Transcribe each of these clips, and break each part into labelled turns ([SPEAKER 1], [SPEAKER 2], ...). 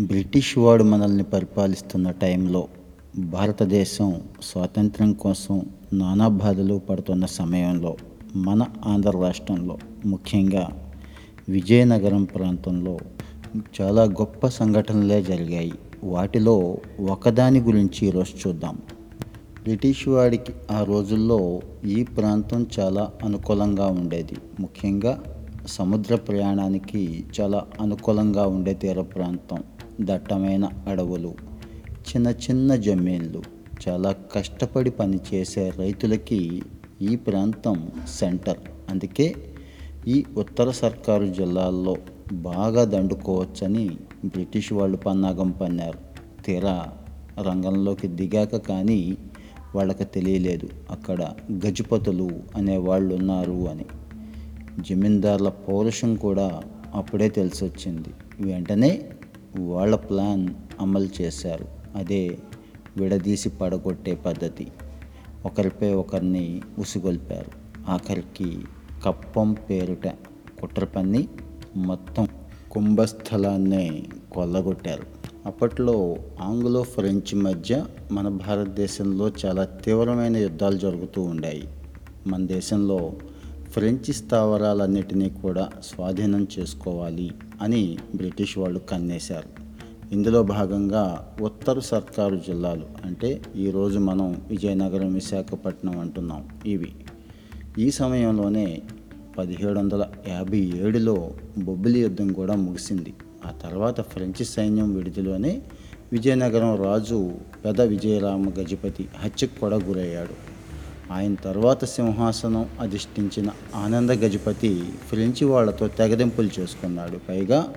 [SPEAKER 1] British వాడు మనల్ని పరిపాలిస్తున్న టైంలో భారతదేశం స్వాతంత్ర్యం కోసం నానా బాధలు పడుతున్న సమయంలో మన ఆంధ్ర రాష్ట్రంలో ముఖ్యంగా విజయనగరం ప్రాంతంలో చాలా గొప్ప సంఘటనలే జరిగాయి. వాటిలో ఒకదాని గురించి ఈరోజు చూద్దాం. బ్రిటిష్ వాడికి ఆ రోజుల్లో ఈ ప్రాంతం చాలా అనుకూలంగా ఉండేది. ముఖ్యంగా సముద్ర ప్రయాణానికి చాలా అనుకూలంగా ఉండే తీర ప్రాంతం. దట్టమైన అడవులు చిన్న చిన్న జమీన్లు. చాలా కష్టపడి పనిచేసే రైతులకి ఈ ప్రాంతం సెంటర్. అందుకే ఈ ఉత్తర సర్కారు జిల్లాల్లో బాగా దండుకోవచ్చని బ్రిటిష్ వాళ్ళు పన్నాగం పన్నారు. తీరా రంగంలోకి దిగాక కానీ వాళ్ళకి తెలియలేదు అక్కడ గజపతులు అనే వాళ్ళు ఉన్నారు అని. జమీందార్ల పౌరుషం కూడా అప్పుడే తెలిసొచ్చింది. వెంటనే వాళ్ళ ప్లాన్ అమలు చేశారు. అదే విడదీసి పడగొట్టే పద్ధతి. ఒకరిపై ఒకరిని ఉసిగొల్పారు. ఆఖరికి కప్పం పేరుట కుట్ర పన్ని మొత్తం కుంభస్థలాన్నే కొల్లగొట్టారు. అప్పట్లో ఆంగ్లో ఫ్రెంచ్ మధ్య మన భారతదేశంలో చాలా తీవ్రమైన యుద్ధాలు జరుగుతూ ఉండాయి. మన దేశంలో ఫ్రెంచ్ స్థావరాలన్నిటినీ కూడా స్వాధీనం చేసుకోవాలి అని బ్రిటిష్ వాళ్ళు కన్నేశారు. ఇందులో భాగంగా ఉత్తర సర్కారు జిల్లాలు అంటే ఈరోజు మనం విజయనగరం విశాఖపట్నం అంటున్నాం. ఇవి. ఈ సమయంలోనే పదిహేడు వందల యాభై ఏడులో బొబ్బిలి యుద్ధం కూడా ముగిసింది. ఆ తర్వాత ఫ్రెంచ్ సైన్యం విడిదిలోనే విజయనగరం రాజు పెద విజయరామ గజపతి హత్యకు కూడా గురయ్యాడు. ఆయన తర్వాత సింహాసనం అధిష్ఠించిన ఆనంద గజపతి ఫ్రెంచి వాళ్ళతో తెగదెంపులు చేసుకున్నాడు. పైగా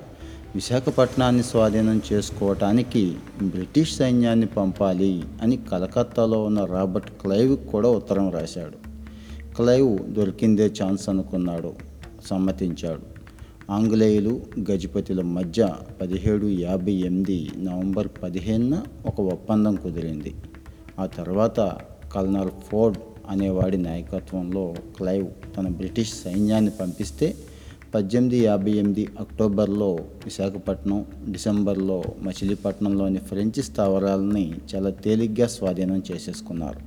[SPEAKER 1] విశాఖపట్నాన్ని స్వాధీనం చేసుకోవటానికి బ్రిటిష్ సైన్యాన్ని పంపాలి అని కలకత్తాలో ఉన్న రాబర్ట్ క్లైవ్ కూడా ఉత్తరం రాశాడు. క్లైవ్ దొరికిందే ఛాన్స్ అనుకున్నాడు సమ్మతించాడు. ఆంగ్లేయులు గజపతిల మధ్య పదిహేడు యాభై ఎనిమిది నవంబర్ పదిహేనున ఒక ఒప్పందం కుదిరింది. ఆ తర్వాత కల్నల్ ఫోర్డ్ అనేవాడి నాయకత్వంలో క్లైవ్ తన బ్రిటిష్ సైన్యాన్ని పంపిస్తే పద్దెనిమిది యాభై ఎనిమిది అక్టోబర్లో విశాఖపట్నం డిసెంబర్లో మచిలీపట్నంలోని ఫ్రెంచ్ స్థావరాలని చాలా తేలిగ్గా స్వాధీనం చేసేసుకున్నారు.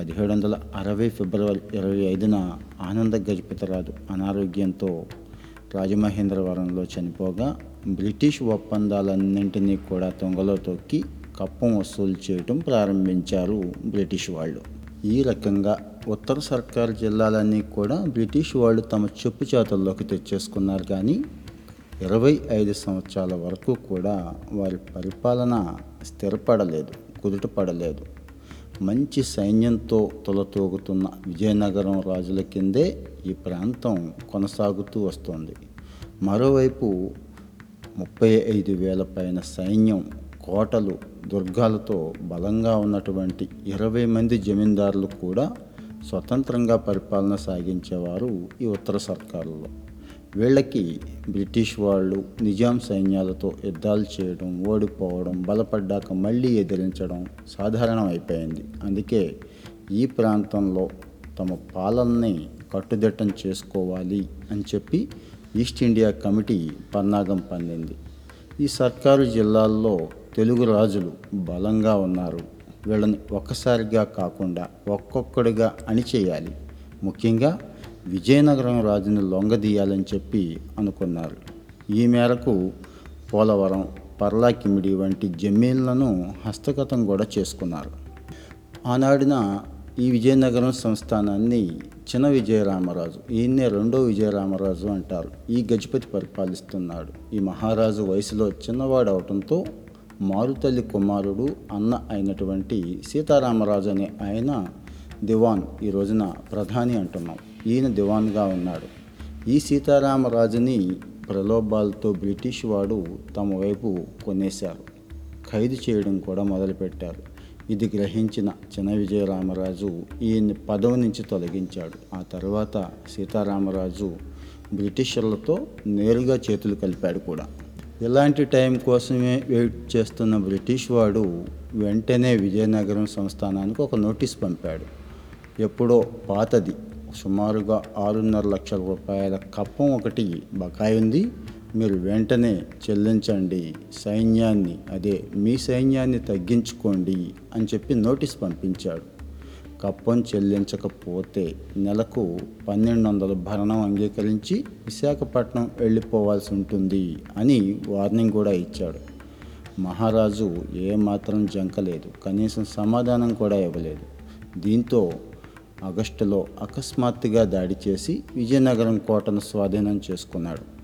[SPEAKER 1] పదిహేడు వందల అరవై ఫిబ్రవరి ఇరవై ఐదున ఆనంద గజపతిరాజు అనారోగ్యంతో రాజమహేంద్రవరంలో చనిపోగా బ్రిటిష్ ఒప్పందాలన్నింటినీ కూడా తొంగలో తొక్కి కప్పం వసూలు చేయటం ప్రారంభించారు బ్రిటిష్ వాళ్ళు. ఈ రకంగా ఉత్తర సర్కారు జిల్లాలన్నీ కూడా బ్రిటిష్ వాళ్ళు తమ చెప్పు చేతుల్లోకి తెచ్చేసుకున్నారు. కానీ ఇరవై ఐదు సంవత్సరాల వరకు కూడా వారి పరిపాలన స్థిరపడలేదు కుదుటపడలేదు. మంచి సైన్యంతో తొలతూగుతున్న విజయనగరం రాజుల కిందే ఈ ప్రాంతం కొనసాగుతూ వస్తోంది. మరోవైపు ముప్పై ఐదు వేల పైన సైన్యం కోటలు దుర్గాలతో బలంగా ఉన్నటువంటి ఇరవై మంది జమీందారులు కూడా స్వతంత్రంగా పరిపాలన సాగించేవారు ఈ ఉత్తర సర్కారులో వీళ్ళకి బ్రిటిష్ వాళ్ళు నిజాం సైన్యాలతో యుద్ధాలు చేయడం ఓడిపోవడం బలపడ్డాక మళ్ళీ ఎదిరించడం సాధారణం అయిపోయింది అందుకే ఈ ప్రాంతంలో తమ పాలనని కట్టుదిట్టం చేసుకోవాలి అని చెప్పి ఈస్ట్ ఇండియా కమిటీ పన్నాగం పన్నింది ఈ సర్కారు జిల్లాల్లో తెలుగు రాజులు బలంగా ఉన్నారు. వీళ్ళని ఒక్కసారిగా కాకుండా ఒక్కొక్కడిగా అణిచేయాలి. ముఖ్యంగా విజయనగరం రాజుని లొంగదీయాలని చెప్పి అనుకున్నారు. ఈ మేరకు పోలవరం పర్లాకిమిడి వంటి జమీన్లను హస్తగతం కూడా చేసుకున్నారు. ఆనాడిన ఈ విజయనగరం సంస్థానాన్ని చిన్న విజయరామరాజు ఈయన్నే రెండో విజయరామరాజు అంటారు. ఈ గజపతి పరిపాలిస్తున్నాడు. ఈ మహారాజు వయసులో చిన్నవాడు అవటంతో మారుతల్లి కుమారుడు అన్న అయినటువంటి సీతారామరాజు అనే ఆయన దివాన్ ఈ రోజున ప్రధాని అంటున్నాం. ఈయన దివాన్గా ఉన్నాడు. ఈ సీతారామరాజుని ప్రలోభాలతో బ్రిటిష్ వాడు తమ వైపు కొనేశారు. ఖైదు చేయడం కూడా మొదలుపెట్టారు. ఇది గ్రహించిన చిన్న విజయరామరాజు ఈయన్ని పదవి నుంచి తొలగించాడు. ఆ తర్వాత సీతారామరాజు బ్రిటిషర్లతో నేరుగా చేతులు కలిపాడు కూడా. ఇలాంటి టైం కోసమే వెయిట్ చేస్తున్న బ్రిటిష్ వాడు వెంటనే విజయనగరం సంస్థానానికి ఒక నోటీస్ పంపాడు. ఎప్పుడో పాతది. సుమారుగా ఆరున్నర లక్షల రూపాయల కప్పం ఒకటి బకాయి ఉంది. మీరు వెంటనే చెల్లించండి. సైన్యాన్ని అదే మీ సైన్యాన్ని తగ్గించుకోండి అని చెప్పి నోటీస్ పంపించాడు. కప్పం చెల్లించకపోతే నెలకు పన్నెండు వందల భరణం అంగీకరించి విశాఖపట్నం వెళ్ళిపోవాల్సి ఉంటుంది అని వార్నింగ్ కూడా ఇచ్చాడు. మహారాజు ఏమాత్రం జంకలేదు. కనీసం సమాధానం కూడా ఇవ్వలేదు. దీంతో ఆగస్టులో అకస్మాత్తుగా దాడి చేసి విజయనగరం కోటను స్వాధీనం చేసుకున్నాడు.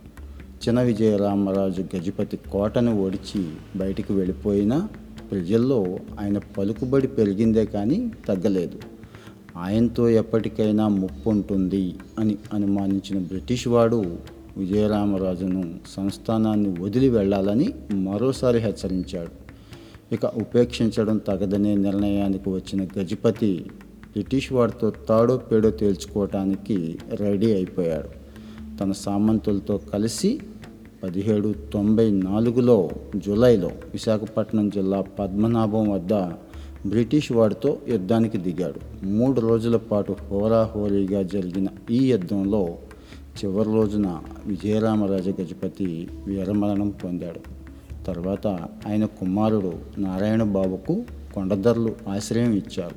[SPEAKER 1] చిన్న విజయరామరాజు గజపతి కోటను ఓడిచి బయటికి వెళ్ళిపోయినా ప్రజల్లో ఆయన పలుకుబడి పెరిగిందే కానీ తగ్గలేదు. ఆయనతో ఎప్పటికైనా ముప్పు ఉంటుంది అని అనుమానించిన బ్రిటిష్ వాడు విజయరామరాజును సంస్థానాన్ని వదిలి వెళ్ళాలని మరోసారి హెచ్చరించాడు. ఇక ఉపేక్షించడం తగదనే నిర్ణయానికి వచ్చిన గజపతి బ్రిటిష్ వాడితో తాడో పేడో తేల్చుకోవటానికి రెడీ అయిపోయాడు. తన సామంతులతో కలిసి పదిహేడు తొంభై నాలుగులో జూలైలో విశాఖపట్నం జిల్లా పద్మనాభం వద్ద బ్రిటిష్ వాడితో యుద్ధానికి దిగాడు. మూడు రోజుల పాటు హోరాహోరీగా జరిగిన ఈ యుద్ధంలో చివరి రోజున విజయరామరాజ గజపతి వీరమరణం పొందాడు. తర్వాత ఆయన కుమారుడు నారాయణ బాబుకు కొండదర్లు ఆశ్రయం ఇచ్చారు.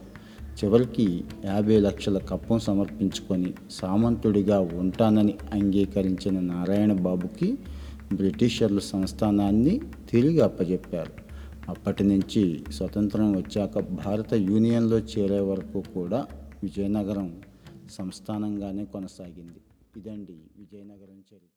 [SPEAKER 1] చివరికి యాభై లక్షల కప్పం సమర్పించుకొని సామంతుడిగా ఉంటానని అంగీకరించిన నారాయణ బాబుకి బ్రిటిషర్లు సంస్థానాన్ని తిరిగి అప్పజెప్పారు. అప్పటి నుంచి స్వతంత్రం వచ్చాక భారత యూనియన్లో చేరే వరకు కూడా విజయనగరం సంస్థానంగానే కొనసాగింది. ఇదండి విజయనగరం చరిత్ర.